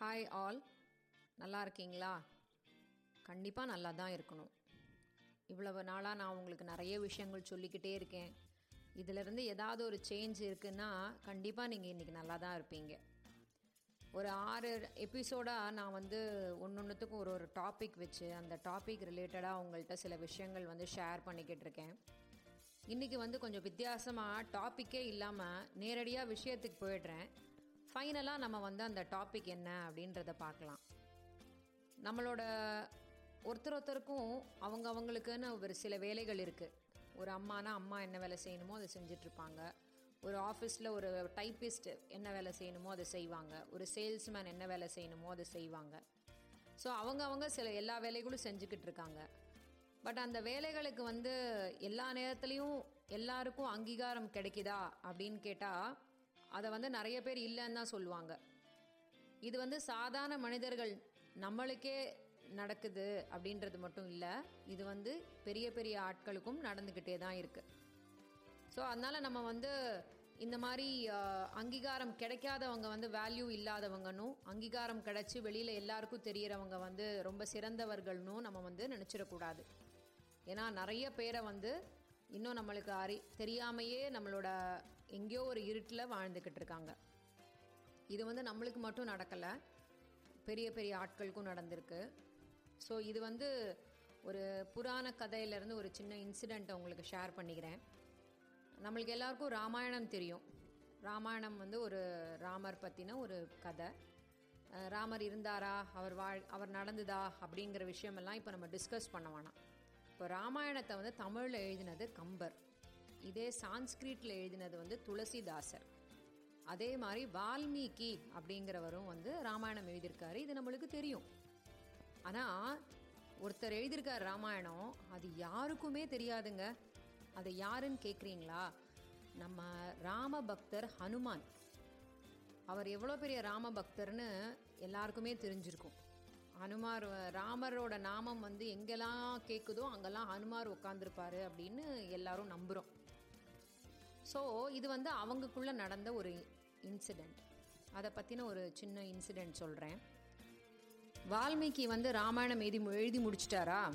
Hi all நல்லா இருக்கீங்களா? கண்டிப்பாக நல்லா தான் இருக்கணும். இவ்வளவு நாளாக நான் உங்களுக்கு நிறைய விஷயங்கள் சொல்லிக்கிட்டே இருக்கேன். இதிலிருந்து ஏதாவது ஒரு சேஞ்ச் இருக்குன்னா கண்டிப்பாக நீங்கள் இன்றைக்கி நல்லா தான் இருப்பீங்க. ஒரு ஆறு எபிசோடாக நான் வந்து ஒன்று ஒன்றுத்துக்கும் ஒரு ஒரு டாபிக் வச்சு அந்த டாபிக் ரிலேட்டடாக உங்கள்கிட்ட சில விஷயங்கள் வந்து ஷேர் பண்ணிக்கிட்டு இருக்கேன். இன்றைக்கி வந்து கொஞ்சம் வித்தியாசமாக டாப்பிக்கே இல்லாமல் நேரடியாக விஷயத்துக்கு போயிடுறேன். ஃபைனலாக நம்ம வந்து அந்த டாபிக் என்ன அப்படின்றத பார்க்கலாம். நம்மளோட ஒருத்தர் ஒருத்தருக்கும் அவங்க அவங்களுக்குன்னு ஒரு சில வேலைகள் இருக்குது ஒரு அம்மானா அம்மா என்ன வேலை செய்யணுமோ அதை செஞ்சிட்ருப்பாங்க. ஒரு ஆஃபீஸில் ஒரு டைப்பிஸ்ட் என்ன வேலை செய்யணுமோ அதை செய்வாங்க. ஒரு சேல்ஸ்மேன் என்ன வேலை செய்யணுமோ அதை செய்வாங்க. ஸோ அவங்க அவங்க சில எல்லா வேலைகளும் செஞ்சுக்கிட்டு இருக்காங்க பட் அந்த வேலைகளுக்கு வந்து எல்லா நேரத்துலையும் எல்லாருக்கும் அங்கீகாரம் கிடைக்குதா அப்படின்னு கேட்டால் அதை வந்து நிறைய பேர் இல்லைன்னு தான் சொல்லுவாங்க. இது வந்து சாதாரண மனிதர்கள் நம்மளுக்கே நடக்குது அப்படின்றது மட்டும் இல்லை இது வந்து பெரிய பெரிய ஆட்களுக்கும் நடந்துக்கிட்டே தான் இருக்குது ஸோ அதனால் நம்ம வந்து இந்த மாதிரி அங்கீகாரம் கிடைக்காதவங்க வந்து வேல்யூ இல்லாதவங்கனும் அங்கீகாரம் கிடைச்சி வெளியில் எல்லாருக்கும் தெரிகிறவங்க வந்து ரொம்ப சிறந்தவர்கள்னும் நம்ம வந்து நினச்சிடக்கூடாது ஏன்னா நிறைய பேரை வந்து இன்னும் நம்மளுக்கு அறி தெரியாமையே நம்மளோட எங்கேயோ ஒரு இருட்டில் வாழ்ந்துக்கிட்டு இருக்காங்க. இது வந்து நம்மளுக்கு மட்டும் நடக்கலை. பெரிய பெரிய ஆட்களுக்கும் நடந்திருக்கு. ஸோ இது வந்து ஒரு புராண கதையிலேருந்து ஒரு சின்ன இன்சிடெண்ட்டை உங்களுக்கு ஷேர் பண்ணிக்கிறேன். நம்மளுக்கு எல்லாருக்கும் ராமாயணம் தெரியும். ராமாயணம் வந்து ஒரு ராமர் பற்றின ஒரு கதை. ராமர் இருந்தாரா? அவர் வாழ் அவர் நடந்ததா? அப்படிங்கிற விஷயமெல்லாம் இப்போ நம்ம டிஸ்கஸ் பண்ண வேணாம். இப்போ ராமாயணத்தை வந்து தமிழில் எழுதினது கம்பர். இதே சான்ஸ்கிரிட்டில் எழுதினது வந்து துளசிதாசர். அதே மாதிரி வால்மீகி அப்படிங்கிறவரும் வந்து ராமாயணம் எழுதியிருக்காரு. இது நம்மளுக்கு தெரியும். ஆனால் ஒருத்தர் எழுதியிருக்கார் ராமாயணம். அது யாருக்குமே தெரியாதுங்க. அது யாருன்னு கேட்குறீங்களா நம்ம ராம பக்தர் ஹனுமான். அவர் எவ்வளோ பெரிய ராம பக்தர்னு எல்லாருக்குமே தெரிஞ்சிருக்கும். ஹனுமார் ராமரோட நாமம் வந்து எங்கெல்லாம் கேட்குதோ அங்கெல்லாம் ஹனுமார் உட்காந்துருப்பாரு அப்படின்னு எல்லாரும் நம்புகிறோம் ஸோ இது வந்து அவங்களுக்குள்ளே நடந்த ஒரு இன்சிடெண்ட் அதை பற்றின ஒரு சின்ன இன்சிடெண்ட் சொல்கிறேன் வால்மீகி வந்து ராமாயணம் எழுதி எழுதி முடிச்சிட்டாரா?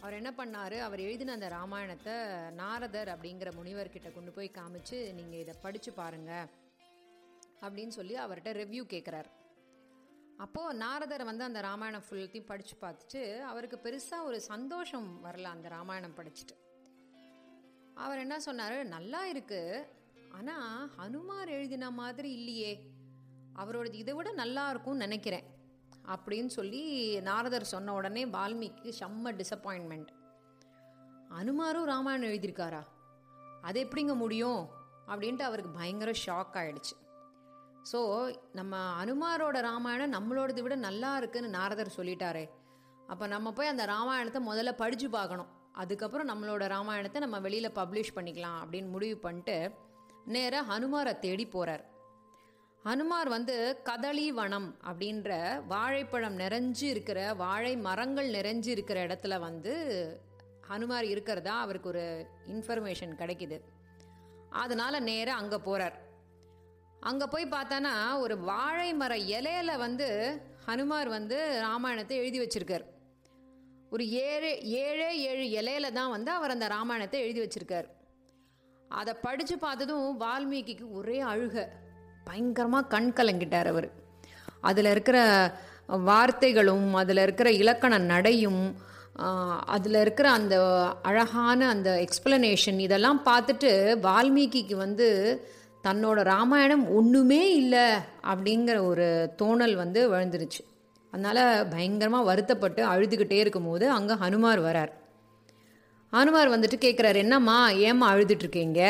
அவர் என்ன பண்ணார்? அவர் எழுதின அந்த ராமாயணத்தை நாரதர் அப்படிங்கிற முனிவர்கிட்ட கொண்டு போய் காமிச்சு நீங்கள் இதை படித்து பாருங்க. அப்படின்னு சொல்லி அவர்கிட்ட ரிவ்யூ கேட்குறார் அப்போது நாரதர் வந்து அந்த ராமாயணம் ஃபுல்லத்தையும் படித்து பார்த்துட்டு அவருக்கு பெருசாக ஒரு சந்தோஷம் வரல அந்த ராமாயணம் படிச்சுட்டு. அவர் என்ன சொன்னார்? நல்லா இருக்கு. ஆனால் ஹனுமார் எழுதின மாதிரி இல்லையே. அவரோடது இதை விட நல்லா இருக்கும்னு நினைக்கிறேன். அப்படின்னு சொல்லி நாரதர் சொன்ன உடனே வால்மீகி செம்ம டிசப்பாயின்மெண்ட் அனுமாரும் ராமாயணம் எழுதியிருக்காரா? அது எப்படிங்க முடியும்? அப்படின்ட்டு அவருக்கு பயங்கர ஷாக் ஆயிடுச்சு. ஸோ நம்ம அனுமாரோட ராமாயணம் நம்மளோடதை விட நல்லா இருக்குன்னு நாரதர் சொல்லிட்டாரே. அப்போ நம்ம போய் அந்த ராமாயணத்தை முதல்ல படித்து பார்க்கணும். அதுக்கப்புறம் நம்மளோட ராமாயணத்தை நம்ம வெளியில் பப்ளிஷ் பண்ணிக்கலாம் அப்படின்னு முடிவு பண்ணிட்டு நேராக ஹனுமாரை தேடி போகிறார் ஹனுமார் வந்து கதளி வனம் அப்படின்ற வாழைப்பழம் நிறைஞ்சு இருக்கிற வாழை மரங்கள் நிறைஞ்சு இருக்கிற இடத்துல வந்து ஹனுமார் இருக்கிறதா அவருக்கு ஒரு இன்ஃபர்மேஷன் கிடைக்குது. அதனால நேராக அங்கே போகிறார் அங்கே போய் பார்த்தானா ஒரு வாழை மர இலையில வந்து ஹனுமார் வந்து ராமாயணத்தை எழுதி வச்சிருக்கார். ஒரு ஏழு ஏழே ஏழு இலையில தான் வந்து அவர் அந்த ராமாயணத்தை எழுதி வச்சிருக்கார். அதை படித்து பார்த்ததும் வால்மீகிக்கு ஒரே அழுக. பயங்கரமாக கண் கலங்கிட்டார் அவர். அதில் இருக்கிற வார்த்தைகளும் அதில் இருக்கிற இலக்கண நடையும் அதில் இருக்கிற அந்த அழகான அந்த எக்ஸ்பிளனேஷன் இதெல்லாம் பார்த்துட்டு வால்மீகிக்கு வந்து தன்னோட ராமாயணம் ஒன்றுமே இல்லை அப்படிங்கிற ஒரு தோணல் வந்து விழுந்துருச்சு. அதனால் பயங்கரமாக வருத்தப்பட்டு அழுதுகிட்டே இருக்கும்போது அங்கே ஹனுமார் வரார். ஹனுமார் வந்துட்டு கேட்குறாரு என்னம்மா ஏம்மா அழுதுட்டுருக்கீங்க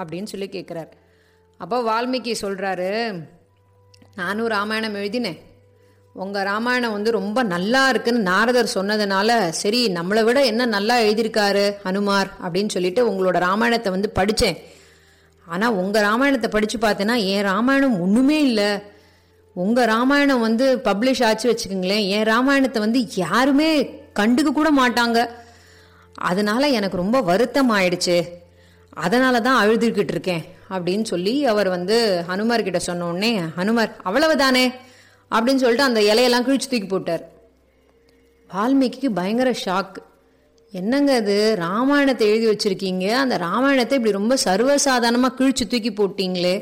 அப்படின்னு சொல்லி கேட்குறார் அப்போ வால்மீகி சொல்கிறாரு நானும் ராமாயணம் எழுதினேன். உங்கள் ராமாயணம் வந்து ரொம்ப நல்லா இருக்குன்னு நாரதர் சொன்னதுனால சரி நம்மளை விட என்ன நல்லா எழுதியிருக்காரு ஹனுமார்? அப்படின்னு சொல்லிட்டு உங்களோட ராமாயணத்தை வந்து படித்தேன் ஆனால் உங்கள் ராமாயணத்தை படித்து பார்த்தேன்னா என் ராமாயணம் ஒன்றுமே இல்லை. உங்கள் ராமாயணம் வந்து பப்ளிஷ் ஆச்சு வச்சுக்கோங்களேன். என் ராமாயணத்தை வந்து யாருமே கண்டுக்க கூட மாட்டாங்க. அதனால் எனக்கு ரொம்ப வருத்தம் ஆயிடுச்சு அதனால தான் அழுதுகிட்டு இருக்கேன் அப்படின்னு சொல்லி அவர் வந்து ஹனுமார் கிட்ட சொன்ன உடனே ஹனுமார் அவ்வளவுதானே? அப்படின்னு சொல்லிட்டு அந்த இலையெல்லாம் கிழிச்சு தூக்கி போட்டார். வால்மீகிக்கு பயங்கர ஷாக் என்னங்க அது ராமாயணத்தை எழுதி வச்சிருக்கீங்க. அந்த ராமாயணத்தை இப்படி ரொம்ப சர்வசாதாரணமாக கிழிச்சு தூக்கி போட்டிங்களே.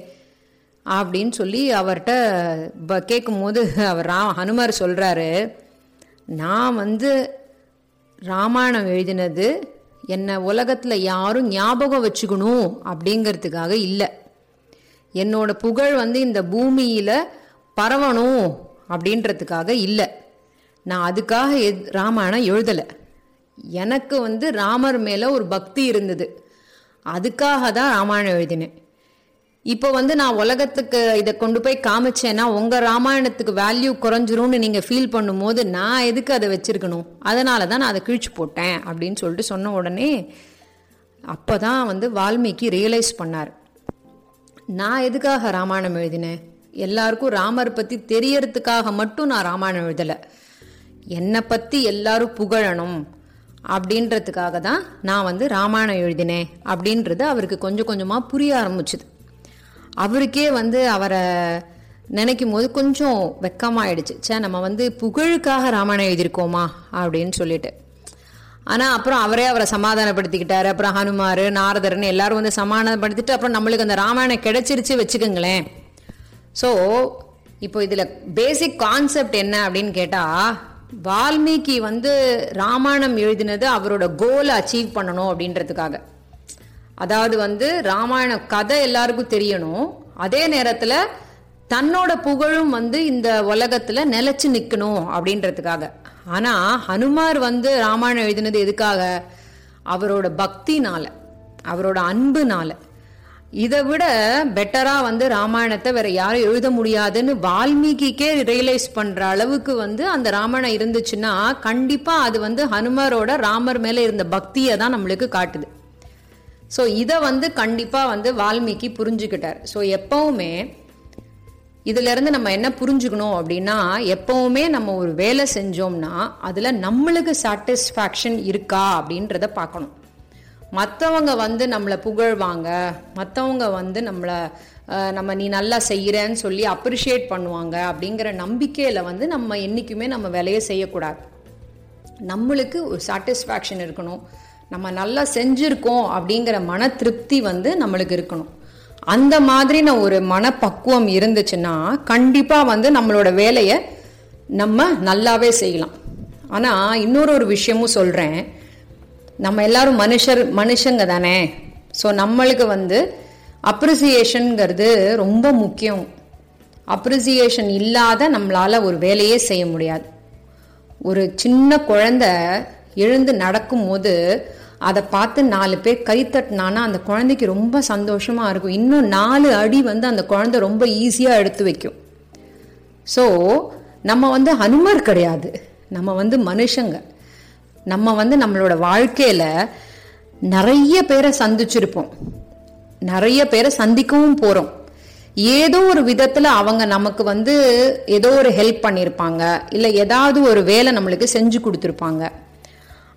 அப்படின்னு சொல்லி அவர்கிட்ட ப கேட்கும்போது அவர் ரா ஹனுமார் சொல்கிறாரு நான் வந்து ராமாயணம் எழுதினது என்னை உலகத்தில் யாரும் ஞாபகம் வச்சுக்கணும் அப்படிங்கிறதுக்காக இல்லை. என்னோட புகழ் வந்து இந்த பூமியில் பரவணும் அப்படின்றதுக்காக இல்லை. நான் அதுக்காக எத் ராமாயணம் எழுதலை. எனக்கு வந்து ராமர் மேலே ஒரு பக்தி இருந்தது. அதுக்காக தான் ராமாயணம் எழுதினேன். இப்போ வந்து நான் உலகத்துக்கு இதை கொண்டு போய் காமிச்சேன்னா உங்கள் ராமாயணத்துக்கு வேல்யூ குறைஞ்சிரும்னு நீங்கள் ஃபீல் பண்ணும்போது நான் எதுக்கு அதை வச்சுருக்கணும்? அதனால தான் நான் அதை கிழிச்சு போட்டேன் அப்படின்னு சொல்லிட்டு சொன்ன உடனே அப்போ தான் வந்து வால்மீகி ரியலைஸ் பண்ணார். நான் எதுக்காக ராமாயணம் எழுதினேன்? எல்லாருக்கும் ராமர் பற்றி தெரியறதுக்காக மட்டும் நான் ராமாயணம் எழுதலை. என்னை பற்றி எல்லாரும் புகழணும் அப்படின்றதுக்காக தான் நான் வந்து ராமாயணம் எழுதினேன் அப்படின்றது அவருக்கு கொஞ்சம் கொஞ்சமாக புரிய ஆரம்பிச்சுது. அவருக்கே வந்து அவரை நினைக்கும் போது கொஞ்சம் வெக்கமாயிடுச்சு. சே நம்ம வந்து புகழுக்காக ராமாயணம் எழுதியிருக்கோமா? அப்படின்னு சொல்லிட்டு. ஆனால் அப்புறம் அவரே அவரை சமாதானப்படுத்திக்கிட்டாரு. அப்புறம் ஹனுமார் நாரதர்னு எல்லாரும் வந்து சமாதானப்படுத்திட்டு அப்புறம் நம்மளுக்கு அந்த ராமாயணம் கிடைச்சிருச்சு வச்சுக்கோங்களேன். ஸோ இப்போ இதில் பேசிக் கான்செப்ட் என்ன அப்படின்னு கேட்டால் வால்மீகி வந்து ராமாயணம் எழுதினது அவரோட கோலை அச்சீவ் பண்ணணும் அப்படின்றதுக்காக. அதாவது வந்து ராமாயண கதை எல்லாருக்கும் தெரியணும். அதே நேரத்தில் தன்னோட புகழும் வந்து இந்த உலகத்தில் நிலச்சி நிற்கணும் அப்படின்றதுக்காக. ஆனால் ஹனுமார் வந்து ராமாயணம் எழுதினது எதுக்காக? அவரோட பக்தினால அவரோட அன்புனால. இதை விட பெட்டராக வந்து ராமாயணத்தை வேற யாரும் எழுத முடியாதுன்னு வால்மீகிக்கே ரியலைஸ் பண்ணுற அளவுக்கு வந்து அந்த ராமாயணம் இருந்துச்சுன்னா கண்டிப்பாக அது வந்து ஹனுமரோட ராமர் மேலே இருந்த பக்தியை தான் நம்மளுக்கு காட்டுது. ஸோ இதை வந்து கண்டிப்பாக வந்து வால்மீகி புரிஞ்சுக்கிட்டார். ஸோ எப்பவுமே இதிலிருந்து நம்ம என்ன புரிஞ்சுக்கணும் அப்படின்னா எப்பவுமே நம்ம ஒரு வேலை செஞ்சோம்னா அதில் நம்மளுக்கு சாட்டிஸ்ஃபேக்ஷன் இருக்கா அப்படின்றத பார்க்கணும். மற்றவங்க வந்து நம்மளை புகழ்வாங்க மற்றவங்க வந்து நம்மளை நம்ம நீ நல்லா செய்கிறேன்னு சொல்லி அப்ரிஷியேட் பண்ணுவாங்க அப்படிங்கிற நம்பிக்கையில் வந்து நம்ம என்றைக்குமே நம்ம வேலையை செய்யக்கூடாது. நம்மளுக்கு ஒரு சாட்டிஸ்ஃபேக்ஷன் இருக்கணும். நம்ம நல்லா செஞ்சுருக்கோம் அப்படிங்கிற மன திருப்தி வந்து நம்மளுக்கு இருக்கணும். அந்த மாதிரி நான் ஒரு மனப்பக்குவம் இருந்துச்சுன்னா கண்டிப்பாக வந்து நம்மளோட வேலையை நம்ம நல்லாவே செய்யலாம். ஆனால் இன்னொரு ஒரு விஷயமும் சொல்கிறேன் நம்ம எல்லாரும் மனுஷர் மனுஷங்க தானே. ஸோ நம்மளுக்கு வந்து அப்ரிசியேஷனுங்கிறது ரொம்ப முக்கியம். அப்ரிசியேஷன் இல்லாத நம்மளால் ஒரு வேலையே செய்ய முடியாது. ஒரு சின்ன குழந்த எழுந்து நடக்கும் போது அதை பார்த்து நாலு பேர் கை தட்டினானா அந்த குழந்தைக்கு ரொம்ப சந்தோஷமாக இருக்கும். இன்னும் நாலு அடி வந்து அந்த குழந்தை ரொம்ப ஈஸியாக எடுத்து வைக்கும். ஸோ நம்ம வந்து ஹனுமர் கிடையாது. நம்ம வந்து மனுஷங்க. நம்ம வந்து நம்மளோட வாழ்க்கையில் நிறைய பேரை சந்திச்சிருப்போம். நிறைய பேரை சந்திக்கவும் போகிறோம் ஏதோ ஒரு விதத்தில் அவங்க நமக்கு வந்து ஏதோ ஒரு ஹெல்ப் பண்ணியிருப்பாங்க இல்லை ஏதாவது ஒரு வேலை நம்மளுக்கு செஞ்சு கொடுத்துருப்பாங்க.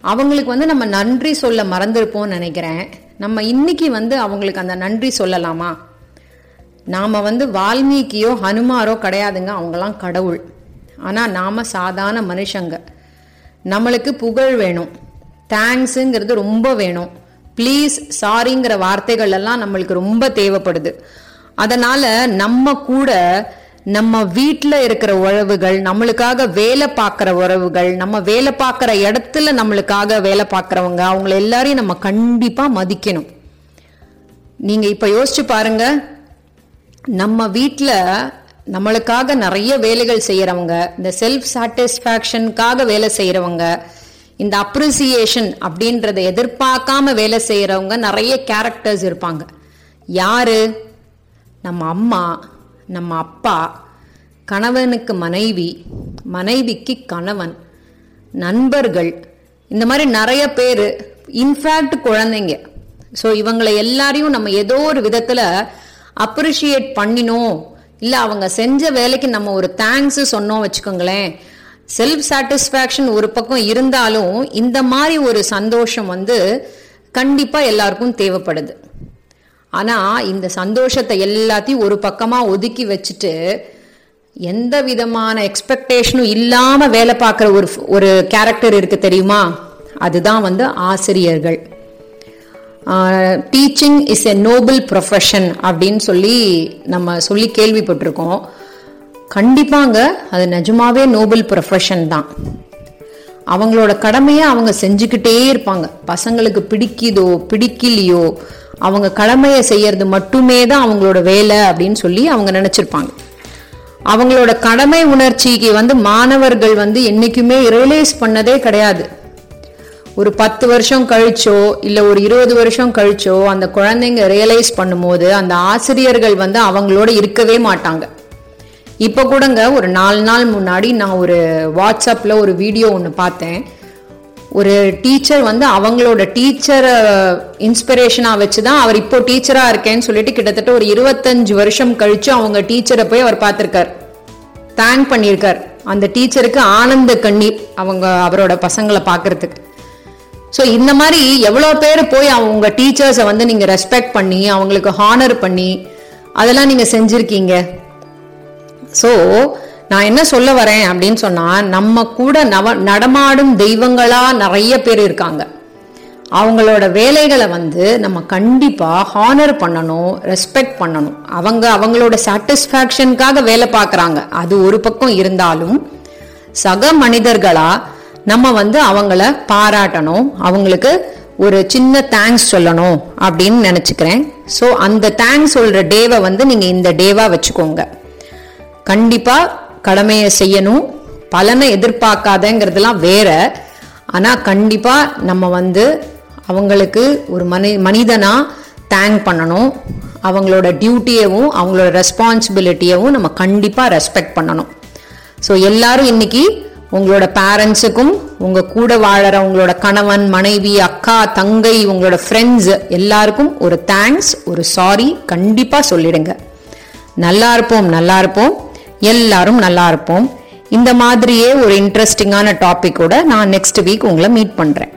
அவங்களுக்கு வந்து நம்ம நன்றி சொல்ல மறந்துருப்போம்னு நினைக்கிறேன். நம்ம இன்னைக்கு வந்து அவங்களுக்கு அந்த நன்றி சொல்லலாமா? நாம் வந்து வால்மீகியோ ஹனுமாரோ கிடையாதுங்க அவங்களாம் கடவுள். ஆனால் நாம் சாதாரண மனுஷங்க. நம்மளுக்கு புகழ் வேணும். தேங்க்ஸுங்கிறது ரொம்ப வேணும். ப்ளீஸ் சாரிங்கிற வார்த்தைகள் எல்லாம் நம்மளுக்கு ரொம்ப தேவைப்படுது. அதனால் நம்ம கூட நம்ம வீட்டில் இருக்கிற உறவுகள் நம்மளுக்காக வேலை பார்க்குற உறவுகள் நம்ம வேலை பார்க்குற இடத்துல நம்மளுக்காக வேலை பார்க்குறவங்க அவங்கள எல்லாரையும் நம்ம கண்டிப்பாக மதிக்கணும். நீங்கள் இப்போ யோசிச்சு பாருங்க நம்ம வீட்டில் நம்மளுக்காக நிறைய வேலைகள் செய்கிறவங்க இந்த செல்ஃப் சாட்டிஸ்ஃபேக்ஷனுக்காக வேலை செய்கிறவங்க இந்த அப்ரிசியேஷன் அப்படின்றத எதிர்பார்க்காம வேலை செய்கிறவங்க நிறைய கேரக்டர்ஸ் இருப்பாங்க. யாரு? நம்ம அம்மா. நம்ம அப்பா கணவனுக்கு மனைவி மனைவிக்கு கணவன் நண்பர்கள் இந்த மாதிரி நிறைய பேர் இன்ஃபேக்ட் குழந்தைங்க. ஸோ இவங்களை எல்லாரையும் நம்ம ஏதோ ஒரு விதத்தில் அப்ரிஷியேட் பண்ணினோம். இல்லை அவங்க செஞ்ச வேலைக்கு நம்ம ஒரு தேங்க்ஸு சொன்னோம் வச்சுக்கோங்களேன். செல்ஃப் சாட்டிஸ்ஃபேக்ஷன் ஒரு பக்கம் இருந்தாலும் இந்த மாதிரி ஒரு சந்தோஷம் வந்து கண்டிப்பாக எல்லாருக்கும் தேவைப்படுது. ஆனால் இந்த சந்தோஷத்தை எல்லாத்தையும் ஒரு பக்கமாக ஒதுக்கி வச்சுட்டு எந்த விதமான எக்ஸ்பெக்டேஷனும் இல்லாமல் வேலை பார்க்குற ஒரு ஒரு கேரக்டர் இருக்குது தெரியுமா? அதுதான் வந்து ஆசிரியர்கள். Teaching is a noble profession அப்படின்னு சொல்லி நம்ம சொல்லி கேள்விப்பட்டிருக்கோம். கண்டிப்பாங்க அது நிஜமாவே நோபல் ப்ரொஃபஷன் தான். அவங்களோட கடமையை அவங்க செஞ்சுக்கிட்டே இருப்பாங்க. பசங்களுக்கு பிடிக்குதோ பிடிக்கலையோ அவங்க கடமையை செய்யறது மட்டுமே தான் அவங்களோட வேலை அப்படின்னு சொல்லி அவங்க நினச்சிருப்பாங்க. அவங்களோட கடமை உணர்ச்சிக்கு வந்து மாணவர்கள் வந்து என்றைக்குமே ரியலைஸ் பண்ணதே கிடையாது. ஒரு பத்து வருஷம் கழிச்சோ இல்லை ஒரு இருபது வருஷம் கழிச்சோ அந்த குழந்தைங்க ரியலைஸ் பண்ணும்போது அந்த ஆசிரியர்கள் வந்து அவங்களோட இருக்கவே மாட்டாங்க. இப்போ கூடங்க ஒரு நாலு நாள் முன்னாடி நான் ஒரு வாட்ஸ்அப்பில் ஒரு வீடியோ ஒன்று பார்த்தேன். ஒரு டீச்சர் வந்து அவங்களோட டீச்சரை இன்ஸ்பிரேஷனாக வச்சு தான் அவர் இப்போ டீச்சராக இருக்கேன்னு சொல்லிட்டு கிட்டத்தட்ட ஒரு இருபத்தஞ்சு வருஷம் கழிச்சு அவங்க டீச்சரை போய் அவர் பார்த்துருக்கார். தேங்க் பண்ணியிருக்கார். அந்த டீச்சருக்கு ஆனந்த கண்ணீர் அவங்க அவரோட பசங்களை பார்க்கறதுக்கு. ஸோ இந்த மாதிரி எவ்வளோ பேர் போய் அவங்க டீச்சர்ஸை வந்து நீங்கள் ரெஸ்பெக்ட் பண்ணி அவங்களுக்கு ஹானர் பண்ணி அதெல்லாம் நீங்கள் செஞ்சுருக்கீங்க. ஸோ நான் என்ன சொல்ல வரேன் அப்படின்னு சொன்னால் நம்ம கூட நவ நடமாடும் தெய்வங்களா நிறைய பேர் இருக்காங்க. அவங்களோட வேலைகளை வந்து நம்ம கண்டிப்பாக ஹானர் பண்ணணும் ரெஸ்பெக்ட் பண்ணணும். அவங்க அவங்களோட சாட்டிஸ்ஃபேக்ஷனுக்காக வேலை பார்க்குறாங்க. அது ஒரு பக்கம் இருந்தாலும் சக மனிதர்களா நம்ம வந்து அவங்கள பாராட்டணும். அவங்களுக்கு ஒரு சின்ன தேங்க்ஸ் சொல்லணும் அப்படின்னு நினச்சிக்கிறேன். ஸோ அந்த தேங்க்ஸ் சொல்கிற டேவை வந்து நீங்கள் இந்த டேவாக வச்சுக்கோங்க. கண்டிப்பாக கடமையை செய்யணும். பலனை எதிர்பார்க்காதங்கிறதுலாம் வேற. ஆனால் கண்டிப்பாக நம்ம வந்து அவங்களுக்கு ஒரு மனி மனிதனாக தேங்க் பண்ணணும். அவங்களோட டியூட்டியவும் அவங்களோட ரெஸ்பான்சிபிலிட்டியவும் நம்ம கண்டிப்பாக ரெஸ்பெக்ட் பண்ணணும். ஸோ எல்லாரும் இன்னைக்கு உங்களோட பேரண்ட்ஸுக்கும் உங்கள் கூட வாழற உங்களோட கணவன் மனைவி அக்கா தங்கை உங்களோட ஃப்ரெண்ட்ஸ் எல்லாருக்கும் ஒரு தேங்க்ஸ் ஒரு சாரி கண்டிப்பாக சொல்லிடுங்க. நல்லா இருப்போம் நல்லா இருப்போம். எல்லாரும் நல்லா இருப்போம். இந்த மாதிரியே ஒரு இன்ட்ரெஸ்டிங்கான டாபிக்கோட நான் நெக்ஸ்ட் வீக் உங்களை மீட் பண்ணுறேன்